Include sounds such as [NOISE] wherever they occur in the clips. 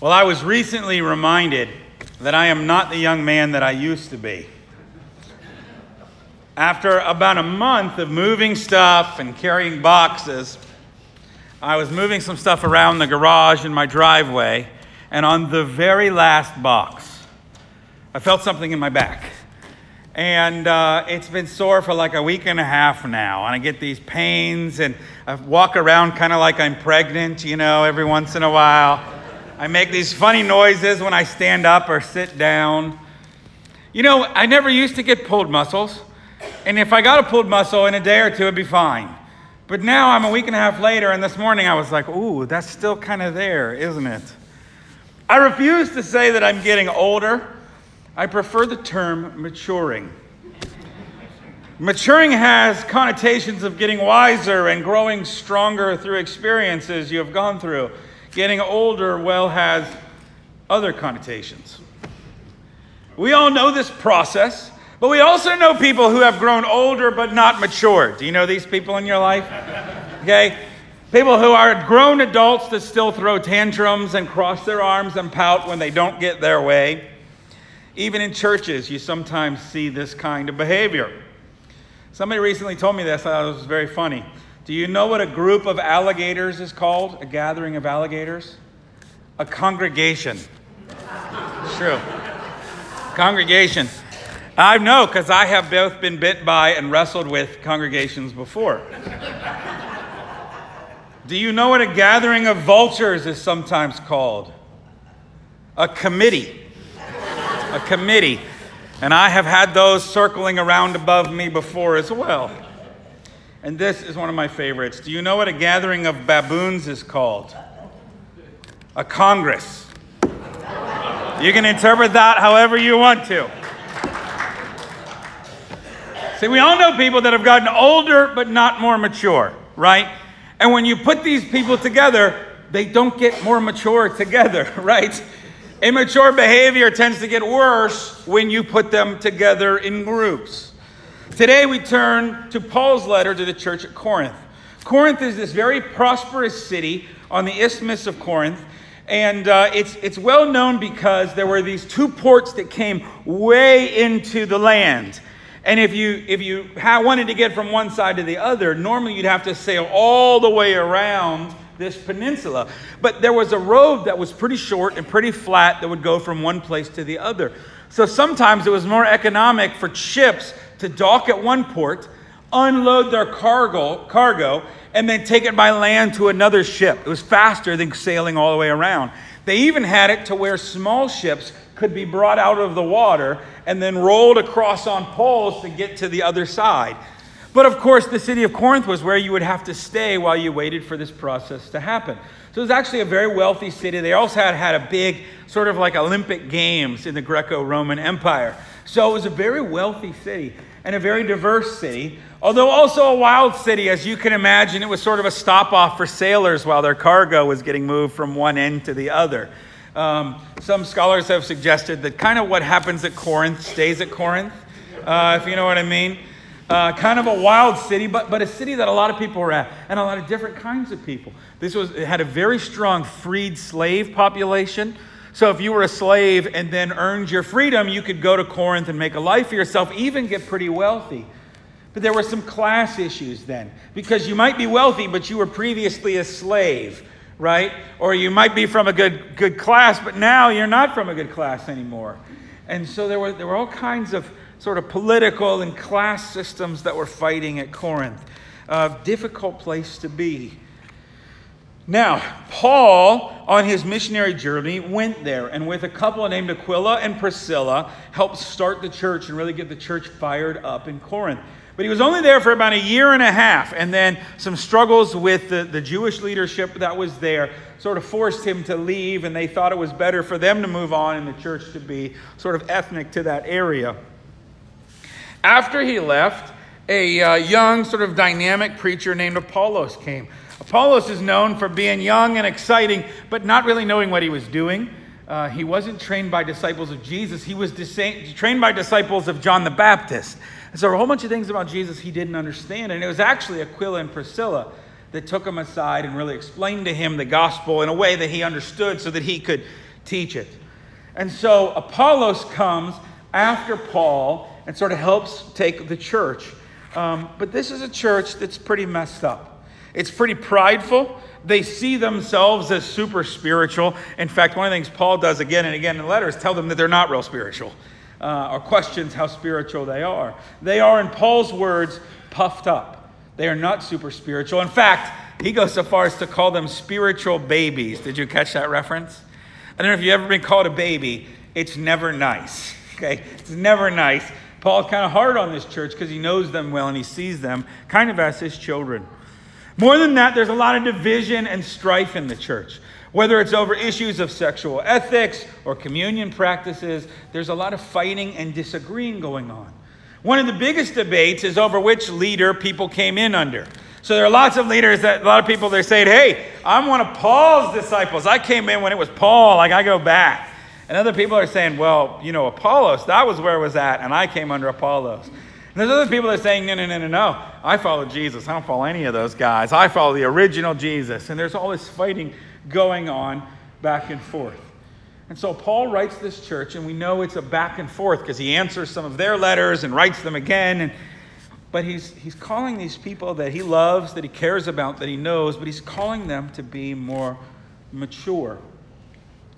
Well, I was recently reminded that I am not the young man that I used to be. After about a month of moving stuff and carrying boxes, I was moving some stuff around the garage in my driveway, and on the very last box, I felt something in my back. And uh, it's been sore for like a week and a half now. And I get these pains, and I walk around kind of like I'm pregnant, you know, every once in a while. I make these funny noises when I stand up or sit down. You know, I never used to get pulled muscles. And if I got a pulled muscle in a day or two, it'd be fine. But now I'm a week and a half later, and this morning I was like, ooh, that's still kind of there, isn't it? I refuse to say that I'm getting older. I prefer the term maturing. Maturing has connotations of getting wiser and growing stronger through experiences you have gone through. Getting older, well, has other connotations. We all know this process, but we also know people who have grown older but not matured. Do you know these people in your life? Okay? People who are grown adults that still throw tantrums and cross their arms and pout when they don't get their way. Even in churches, you sometimes see this kind of behavior. Somebody recently told me this, I thought it was very funny. Do you know what a group of alligators is called? A gathering of alligators? A congregation. It's true. Congregation. I know because I have both been bit by and wrestled with congregations before. Do you know what a gathering of vultures is sometimes called? A committee. A committee. And I have had those circling around above me before as well. And this is one of my favorites. Do you know what a gathering of baboons is called? A congress. You can interpret that however you want to. See, we all know people that have gotten older but not more mature, right? And when you put these people together, they don't get more mature together, [LAUGHS] right? Immature behavior tends to get worse when you put them together in groups. Today we turn to Paul's letter to the church at Corinth. Corinth is this very prosperous city on the Isthmus of Corinth. And uh, it's, it's well known because there were these two ports that came way into the land. And if you, if you wanted to get from one side to the other, normally you'd have to sail all the way around this peninsula. But there was a road that was pretty short and pretty flat that would go from one place to the other. So sometimes it was more economic for ships to dock at one port, unload their cargo, cargo, and then take it by land to another ship. It was faster than sailing all the way around. They even had it to where small ships could be brought out of the water and then rolled across on poles to get to the other side. But of course, the city of Corinth was where you would have to stay while you waited for this process to happen. So it was actually a very wealthy city. They also had had a big, sort of like Olympic Games in the Greco Roman Empire. So it was a very wealthy city and a very diverse city, although also a wild city. As you can imagine, it was sort of a stop off for sailors while their cargo was getting moved from one end to the other. Um, some scholars have suggested that kind of what happens at Corinth stays at Corinth, uh, if you know what I mean. Uh, kind of a wild city, but, but a city that a lot of people were at, and a lot of different kinds of people. This was, it had a very strong freed slave population. So if you were a slave and then earned your freedom, you could go to Corinth and make a life for yourself, even get pretty wealthy. But there were some class issues then, because you might be wealthy, but you were previously a slave, right? Or you might be from a good, good class, but now you're not from a good class anymore. And so there were, there were all kinds of sort of political and class systems that were fighting at Corinth. A difficult place to be. Now, Paul, on his missionary journey, went there and with a couple named Aquila and Priscilla, helped start the church and really get the church fired up in Corinth. But he was only there for about a year and a half, and then some struggles with the, the Jewish leadership that was there sort of forced him to leave, and they thought it was better for them to move on and the church to be sort of ethnic to that area. After he left, a uh, young, sort of dynamic preacher named Apollos came. Apollos is known for being young and exciting, but not really knowing what he was doing. Uh, he wasn't trained by disciples of Jesus, he was dis- trained by disciples of John the Baptist. And so, a whole bunch of things about Jesus he didn't understand. And it was actually Aquila and Priscilla that took him aside and really explained to him the gospel in a way that he understood so that he could teach it. And so Apollos comes after Paul and sort of helps take the church. Um, but this is a church that's pretty messed up. It's pretty prideful. They see themselves as super spiritual. In fact, one of the things Paul does again and again in the letter is tell them that they're not real spiritual uh, or questions how spiritual they are. They are, in Paul's words, puffed up. They are not super spiritual. In fact, he goes so far as to call them spiritual babies. Did you catch that reference? I don't know if you've ever been called a baby. It's never nice. [LAUGHS] Okay? It's never nice. Paul's kind of hard on this church because he knows them well and he sees them kind of as his children. More than that, there's a lot of division and strife in the church. Whether it's over issues of sexual ethics or communion practices, there's a lot of fighting and disagreeing going on. One of the biggest debates is over which leader people came in under. So there are lots of leaders that a lot of people they're saying, "Hey, I'm one of Paul's disciples. I came in when it was Paul. Like I go back." And other people are saying, "Well, you know, Apollos, that was where it was at, and I came under Apollos." And there's other people that are saying, "No, no, no, no, no. I follow Jesus. I don't follow any of those guys. I follow the original Jesus." And there's all this fighting going on back and forth. And so Paul writes this church, and we know it's a back and forth because he answers some of their letters and writes them again. And but he's, he's calling these people that he loves, that he cares about, that he knows, but he's calling them to be more mature.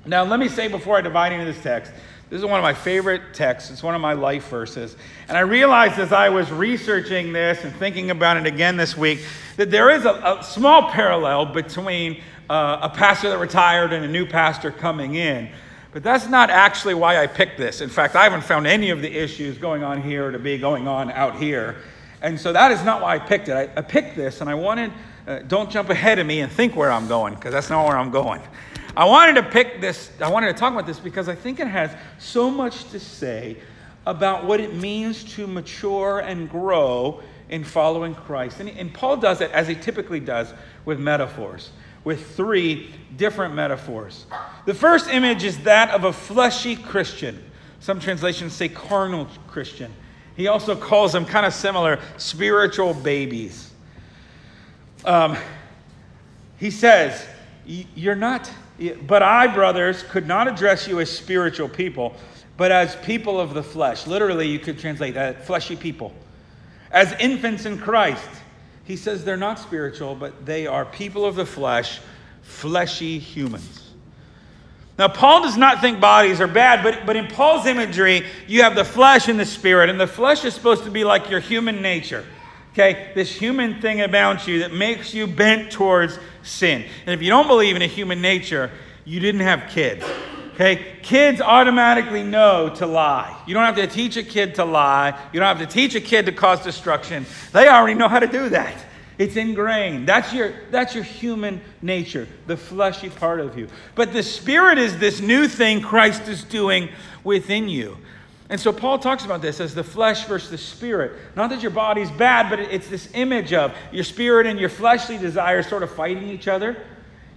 Now, let me say before I divide into this text, this is one of my favorite texts. It's one of my life verses. And I realized as I was researching this and thinking about it again this week that there is a, a small parallel between uh, a pastor that retired and a new pastor coming in. But that's not actually why I picked this. In fact, I haven't found any of the issues going on here to be going on out here. And so that is not why I picked it. I, I picked this and I wanted, uh, don't jump ahead of me and think where I'm going, because that's not where I'm going. I wanted to pick this, I wanted to talk about this because I think it has so much to say about what it means to mature and grow in following Christ. And, and Paul does it as he typically does with metaphors, with three different metaphors. The first image is that of a fleshy Christian. Some translations say carnal Christian. He also calls them kind of similar spiritual babies. Um, he says, You're not, but I, brothers, could not address you as spiritual people, but as people of the flesh. Literally, you could translate that fleshy people. As infants in Christ. He says they're not spiritual, but they are people of the flesh, fleshy humans. Now, Paul does not think bodies are bad, but, but in Paul's imagery, you have the flesh and the spirit, and the flesh is supposed to be like your human nature. Okay, this human thing about you that makes you bent towards sin. And if you don't believe in a human nature, you didn't have kids. Okay, kids automatically know to lie. You don't have to teach a kid to lie. You don't have to teach a kid to cause destruction. They already know how to do that. It's ingrained. That's your, that's your human nature, the fleshy part of you. But the Spirit is this new thing Christ is doing within you. And so Paul talks about this as the flesh versus the spirit. Not that your body's bad, but it's this image of your spirit and your fleshly desires sort of fighting each other,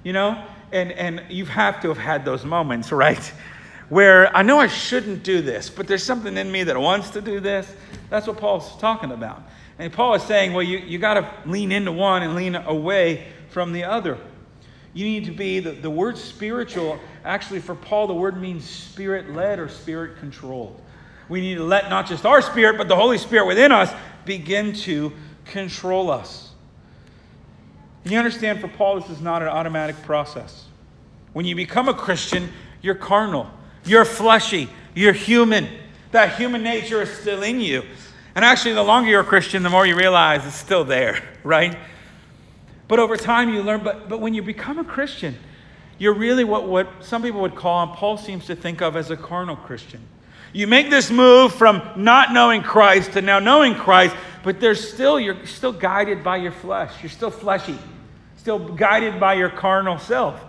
you know? And, and you have to have had those moments, right? Where I know I shouldn't do this, but there's something in me that wants to do this. That's what Paul's talking about. And Paul is saying, well, you, you got to lean into one and lean away from the other. You need to be, the, the word spiritual, actually, for Paul, the word means spirit led or spirit controlled. We need to let not just our spirit, but the Holy Spirit within us begin to control us. You understand, for Paul, this is not an automatic process. When you become a Christian, you're carnal, you're fleshy, you're human. That human nature is still in you. And actually, the longer you're a Christian, the more you realize it's still there, [LAUGHS] right? But over time, you learn. But, but when you become a Christian, you're really what, what some people would call, and Paul seems to think of as a carnal Christian. You make this move from not knowing Christ to now knowing Christ, but there's still, you're still guided by your flesh. You're still fleshy, still guided by your carnal self.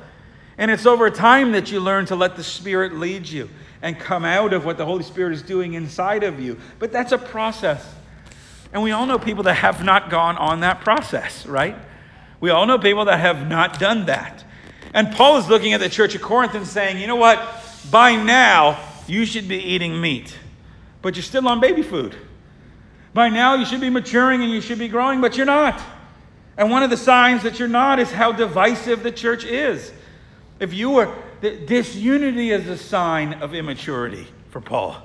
And it's over time that you learn to let the Spirit lead you and come out of what the Holy Spirit is doing inside of you. But that's a process. And we all know people that have not gone on that process, right? We all know people that have not done that. And Paul is looking at the church of Corinth and saying, you know what? By now, you should be eating meat, but you're still on baby food. By now, you should be maturing and you should be growing, but you're not. And one of the signs that you're not is how divisive the church is. If you were, disunity is a sign of immaturity for Paul.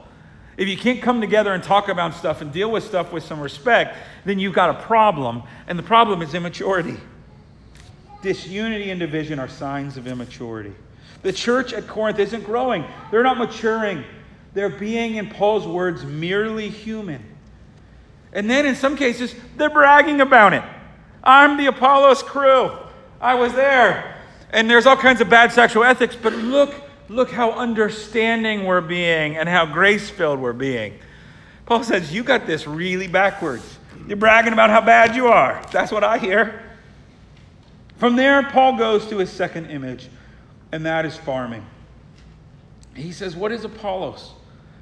If you can't come together and talk about stuff and deal with stuff with some respect, then you've got a problem, and the problem is immaturity. Disunity and division are signs of immaturity. The church at Corinth isn't growing, they're not maturing. They're being, in Paul's words, merely human. And then in some cases, they're bragging about it. I'm the Apollos crew. I was there. And there's all kinds of bad sexual ethics, but look, look how understanding we're being and how grace filled we're being. Paul says, You got this really backwards. You're bragging about how bad you are. That's what I hear. From there, Paul goes to his second image, and that is farming. He says, What is Apollos?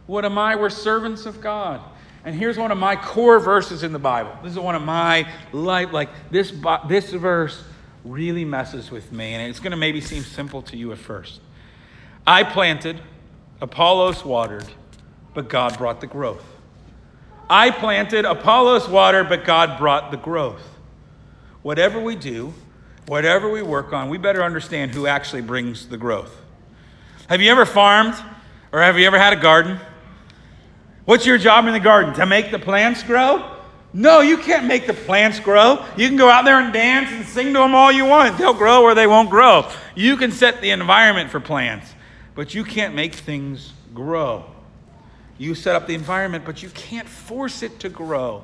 What am I? We're servants of God. And here's one of my core verses in the Bible. This is one of my life, like this, this verse really messes with me, and it's going to maybe seem simple to you at first. I planted, Apollos watered, but God brought the growth. I planted, Apollos watered, but God brought the growth. Whatever we do, whatever we work on, we better understand who actually brings the growth. Have you ever farmed or have you ever had a garden? What's your job in the garden? To make the plants grow? No, you can't make the plants grow. You can go out there and dance and sing to them all you want. They'll grow or they won't grow. You can set the environment for plants, but you can't make things grow. You set up the environment, but you can't force it to grow.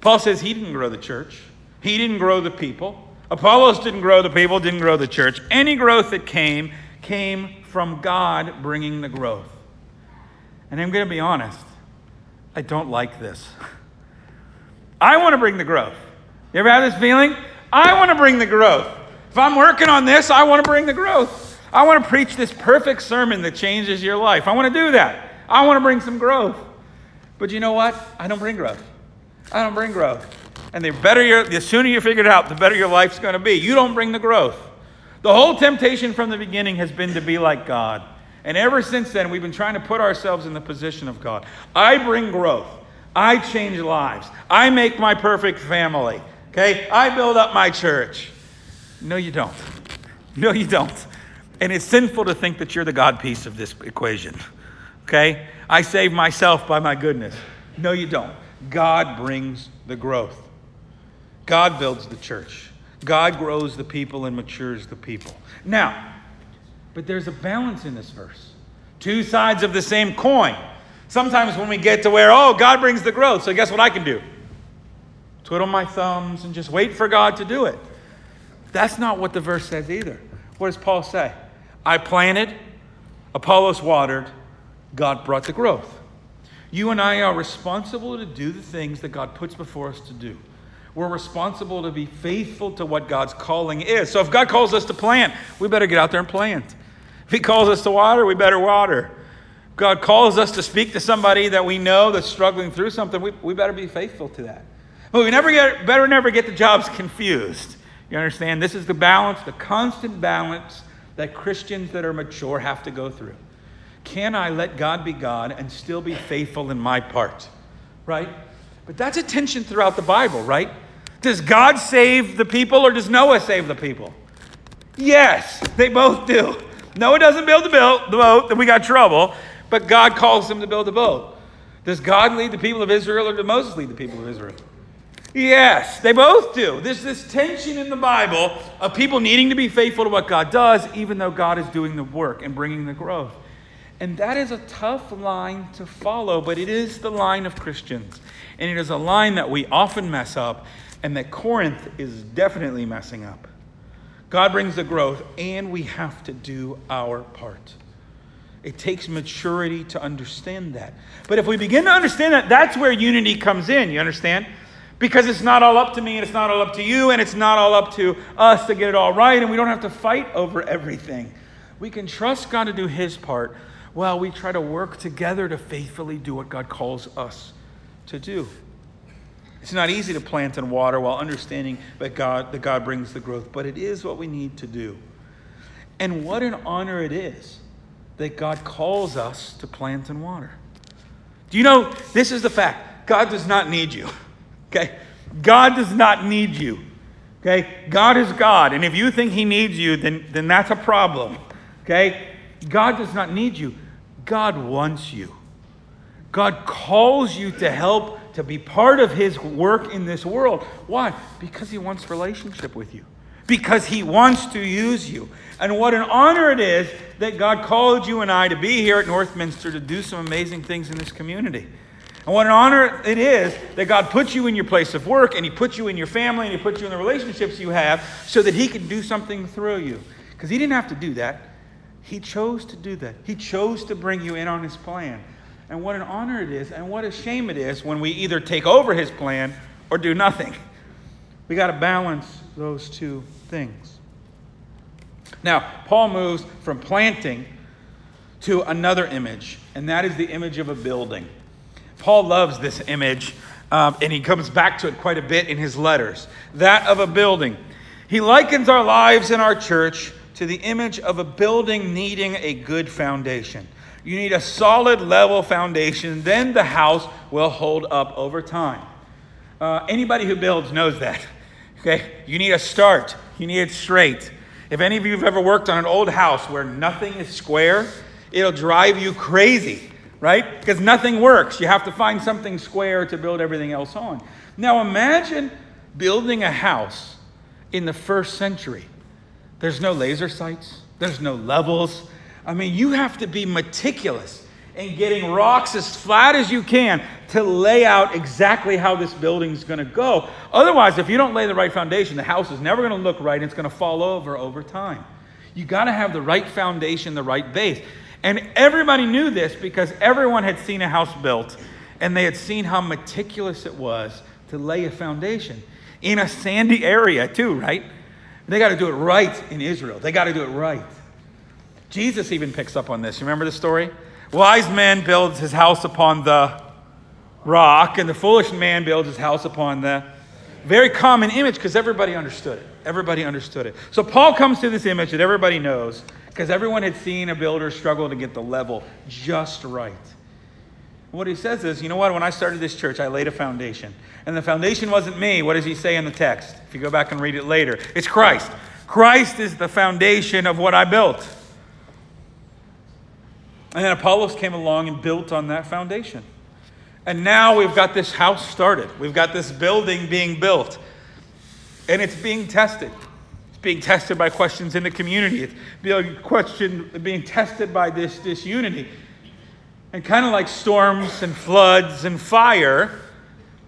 Paul says he didn't grow the church, he didn't grow the people. Apollos didn't grow the people, didn't grow the church. Any growth that came, came from God bringing the growth. And I'm going to be honest, I don't like this. I want to bring the growth. You ever have this feeling? I want to bring the growth. If I'm working on this, I want to bring the growth. I want to preach this perfect sermon that changes your life. I want to do that. I want to bring some growth. But you know what? I don't bring growth. I don't bring growth. And the better your, the sooner you figure it out, the better your life's going to be. You don't bring the growth. The whole temptation from the beginning has been to be like God. And ever since then, we've been trying to put ourselves in the position of God. I bring growth. I change lives. I make my perfect family. Okay? I build up my church. No, you don't. No, you don't. And it's sinful to think that you're the God piece of this equation. Okay? I save myself by my goodness. No, you don't. God brings the growth. God builds the church. God grows the people and matures the people. Now, but there's a balance in this verse. Two sides of the same coin. Sometimes when we get to where, oh, God brings the growth, so guess what I can do? Twiddle my thumbs and just wait for God to do it. That's not what the verse says either. What does Paul say? I planted, Apollos watered, God brought the growth. You and I are responsible to do the things that God puts before us to do. We're responsible to be faithful to what God's calling is. So if God calls us to plant, we better get out there and plant. If He calls us to water, we better water. God calls us to speak to somebody that we know that's struggling through something, we, we better be faithful to that. But we never get, better never get the jobs confused. You understand? This is the balance, the constant balance that Christians that are mature have to go through. Can I let God be God and still be faithful in my part? Right? But that's a tension throughout the Bible, right? Does God save the people or does Noah save the people? Yes, they both do. Noah doesn't build the boat, then we got trouble, but God calls them to build a boat. Does God lead the people of Israel or does Moses lead the people of Israel? Yes, they both do. There's this tension in the Bible of people needing to be faithful to what God does, even though God is doing the work and bringing the growth. And that is a tough line to follow, but it is the line of Christians. And it is a line that we often mess up and that Corinth is definitely messing up. God brings the growth, and we have to do our part. It takes maturity to understand that. But if we begin to understand that, that's where unity comes in. You understand? Because it's not all up to me, and it's not all up to you, and it's not all up to us to get it all right, and we don't have to fight over everything. We can trust God to do His part while we try to work together to faithfully do what God calls us to do. It's not easy to plant and water while understanding that God, that God brings the growth, but it is what we need to do. And what an honor it is that God calls us to plant and water. Do you know this is the fact? God does not need you. [LAUGHS] Okay? God does not need you. Okay? God is God. And if you think He needs you, then, then that's a problem. Okay? God does not need you, God wants you. God calls you to help to be part of his work in this world. Why? Because he wants relationship with you. Because he wants to use you. And what an honor it is that God called you and I to be here at Northminster to do some amazing things in this community. And what an honor it is that God put you in your place of work and He put you in your family and He put you in the relationships you have so that He can do something through you. Because He didn't have to do that. He chose to do that. He chose to bring you in on His plan. And what an honor it is, and what a shame it is when we either take over his plan or do nothing. We got to balance those two things. Now, Paul moves from planting to another image, and that is the image of a building. Paul loves this image, um, and he comes back to it quite a bit in his letters that of a building. He likens our lives in our church to the image of a building needing a good foundation. You need a solid level foundation, then the house will hold up over time. Uh, anybody who builds knows that. [LAUGHS] Okay? You need a start, you need it straight. If any of you have ever worked on an old house where nothing is square, it'll drive you crazy, right? Because nothing works. You have to find something square to build everything else on. Now imagine building a house in the first century. There's no laser sights, there's no levels, I mean, you have to be meticulous in getting rocks as flat as you can to lay out exactly how this building's going to go. Otherwise, if you don't lay the right foundation, the house is never going to look right and it's going to fall over over time. You got to have the right foundation, the right base. And everybody knew this because everyone had seen a house built and they had seen how meticulous it was to lay a foundation in a sandy area, too, right? They got to do it right in Israel. They got to do it right. Jesus even picks up on this. You remember the story? Wise man builds his house upon the rock, and the foolish man builds his house upon the very common image because everybody understood it. Everybody understood it. So Paul comes to this image that everybody knows because everyone had seen a builder struggle to get the level just right. What he says is, you know what? When I started this church, I laid a foundation. And the foundation wasn't me. What does he say in the text? If you go back and read it later, it's Christ. Christ is the foundation of what I built. And then Apollos came along and built on that foundation. And now we've got this house started. We've got this building being built. And it's being tested. It's being tested by questions in the community. It's being question being tested by this disunity. And kind of like storms and floods and fire,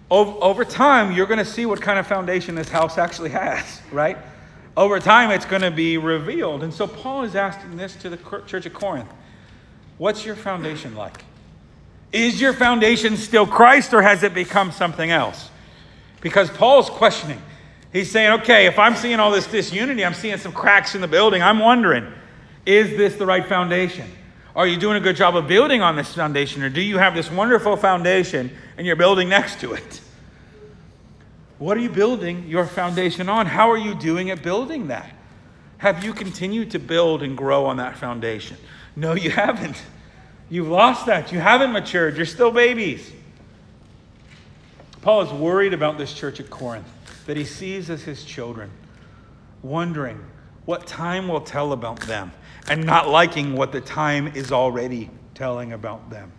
over time, you're going to see what kind of foundation this house actually has, right? Over time, it's going to be revealed. And so Paul is asking this to the church of Corinth. What's your foundation like? Is your foundation still Christ or has it become something else? Because Paul's questioning. He's saying, okay, if I'm seeing all this disunity, I'm seeing some cracks in the building, I'm wondering, is this the right foundation? Are you doing a good job of building on this foundation, or do you have this wonderful foundation and you're building next to it? What are you building your foundation on? How are you doing at building that? Have you continued to build and grow on that foundation? No, you haven't. You've lost that. You haven't matured. You're still babies. Paul is worried about this church at Corinth that he sees as his children, wondering what time will tell about them, and not liking what the time is already telling about them.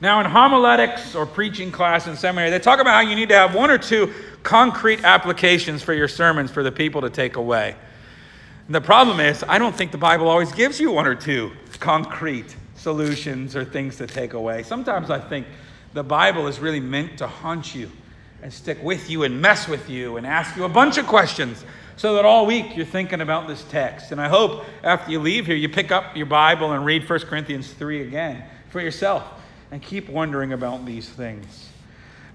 Now, in homiletics or preaching class in seminary, they talk about how you need to have one or two concrete applications for your sermons for the people to take away. The problem is, I don't think the Bible always gives you one or two concrete solutions or things to take away. Sometimes I think the Bible is really meant to haunt you and stick with you and mess with you and ask you a bunch of questions so that all week you're thinking about this text. And I hope after you leave here, you pick up your Bible and read 1 Corinthians 3 again for yourself and keep wondering about these things.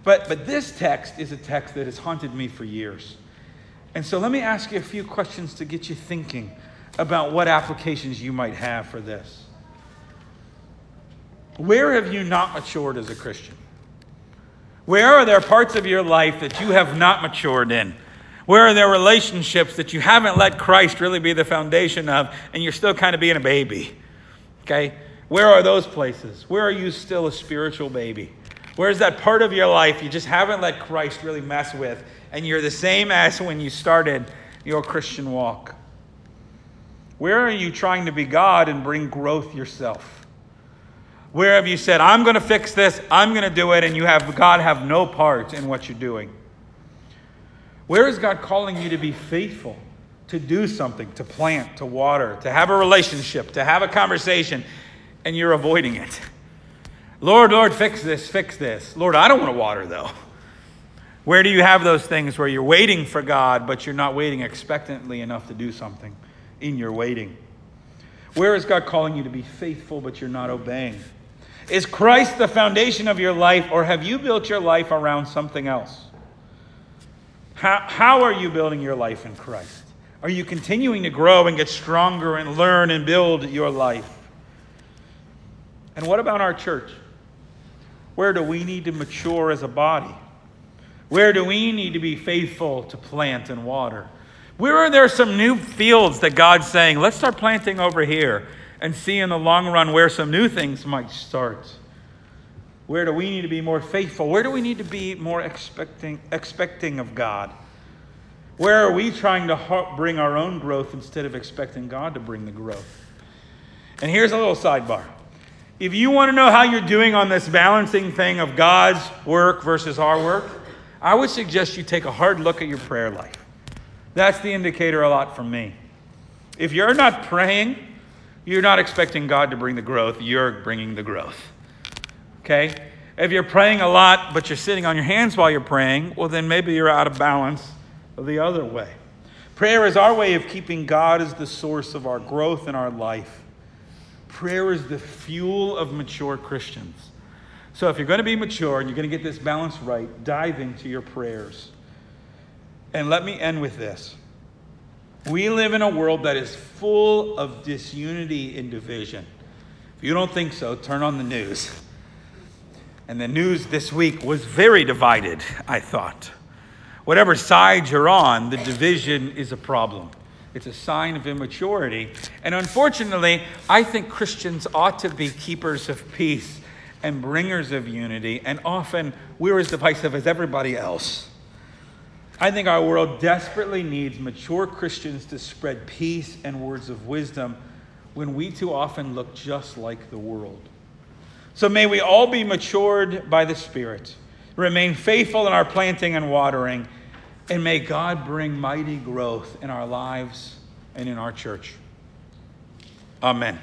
But, but this text is a text that has haunted me for years. And so let me ask you a few questions to get you thinking about what applications you might have for this. Where have you not matured as a Christian? Where are there parts of your life that you have not matured in? Where are there relationships that you haven't let Christ really be the foundation of and you're still kind of being a baby? Okay? Where are those places? Where are you still a spiritual baby? Where's that part of your life you just haven't let Christ really mess with and you're the same as when you started your Christian walk? Where are you trying to be God and bring growth yourself? Where have you said, I'm going to fix this, I'm going to do it, and you have God have no part in what you're doing? Where is God calling you to be faithful, to do something, to plant, to water, to have a relationship, to have a conversation, and you're avoiding it? Lord, Lord, fix this, fix this. Lord, I don't want to water though. Where do you have those things where you're waiting for God, but you're not waiting expectantly enough to do something in your waiting? Where is God calling you to be faithful, but you're not obeying? Is Christ the foundation of your life, or have you built your life around something else? How, how are you building your life in Christ? Are you continuing to grow and get stronger and learn and build your life? And what about our church? Where do we need to mature as a body? Where do we need to be faithful to plant and water? Where are there some new fields that God's saying, let's start planting over here and see in the long run where some new things might start? Where do we need to be more faithful? Where do we need to be more expecting, expecting of God? Where are we trying to bring our own growth instead of expecting God to bring the growth? And here's a little sidebar. If you want to know how you're doing on this balancing thing of God's work versus our work, I would suggest you take a hard look at your prayer life. That's the indicator a lot for me. If you're not praying, you're not expecting God to bring the growth, you're bringing the growth. Okay? If you're praying a lot, but you're sitting on your hands while you're praying, well, then maybe you're out of balance the other way. Prayer is our way of keeping God as the source of our growth in our life. Prayer is the fuel of mature Christians. So if you're going to be mature and you're going to get this balance right, dive into your prayers. And let me end with this. We live in a world that is full of disunity and division. If you don't think so, turn on the news. [LAUGHS] And the news this week was very divided, I thought. Whatever side you're on, the division is a problem. It's a sign of immaturity. And unfortunately, I think Christians ought to be keepers of peace and bringers of unity, and often we're as divisive as everybody else. I think our world desperately needs mature Christians to spread peace and words of wisdom when we too often look just like the world. So may we all be matured by the Spirit, remain faithful in our planting and watering, and may God bring mighty growth in our lives and in our church. Amen.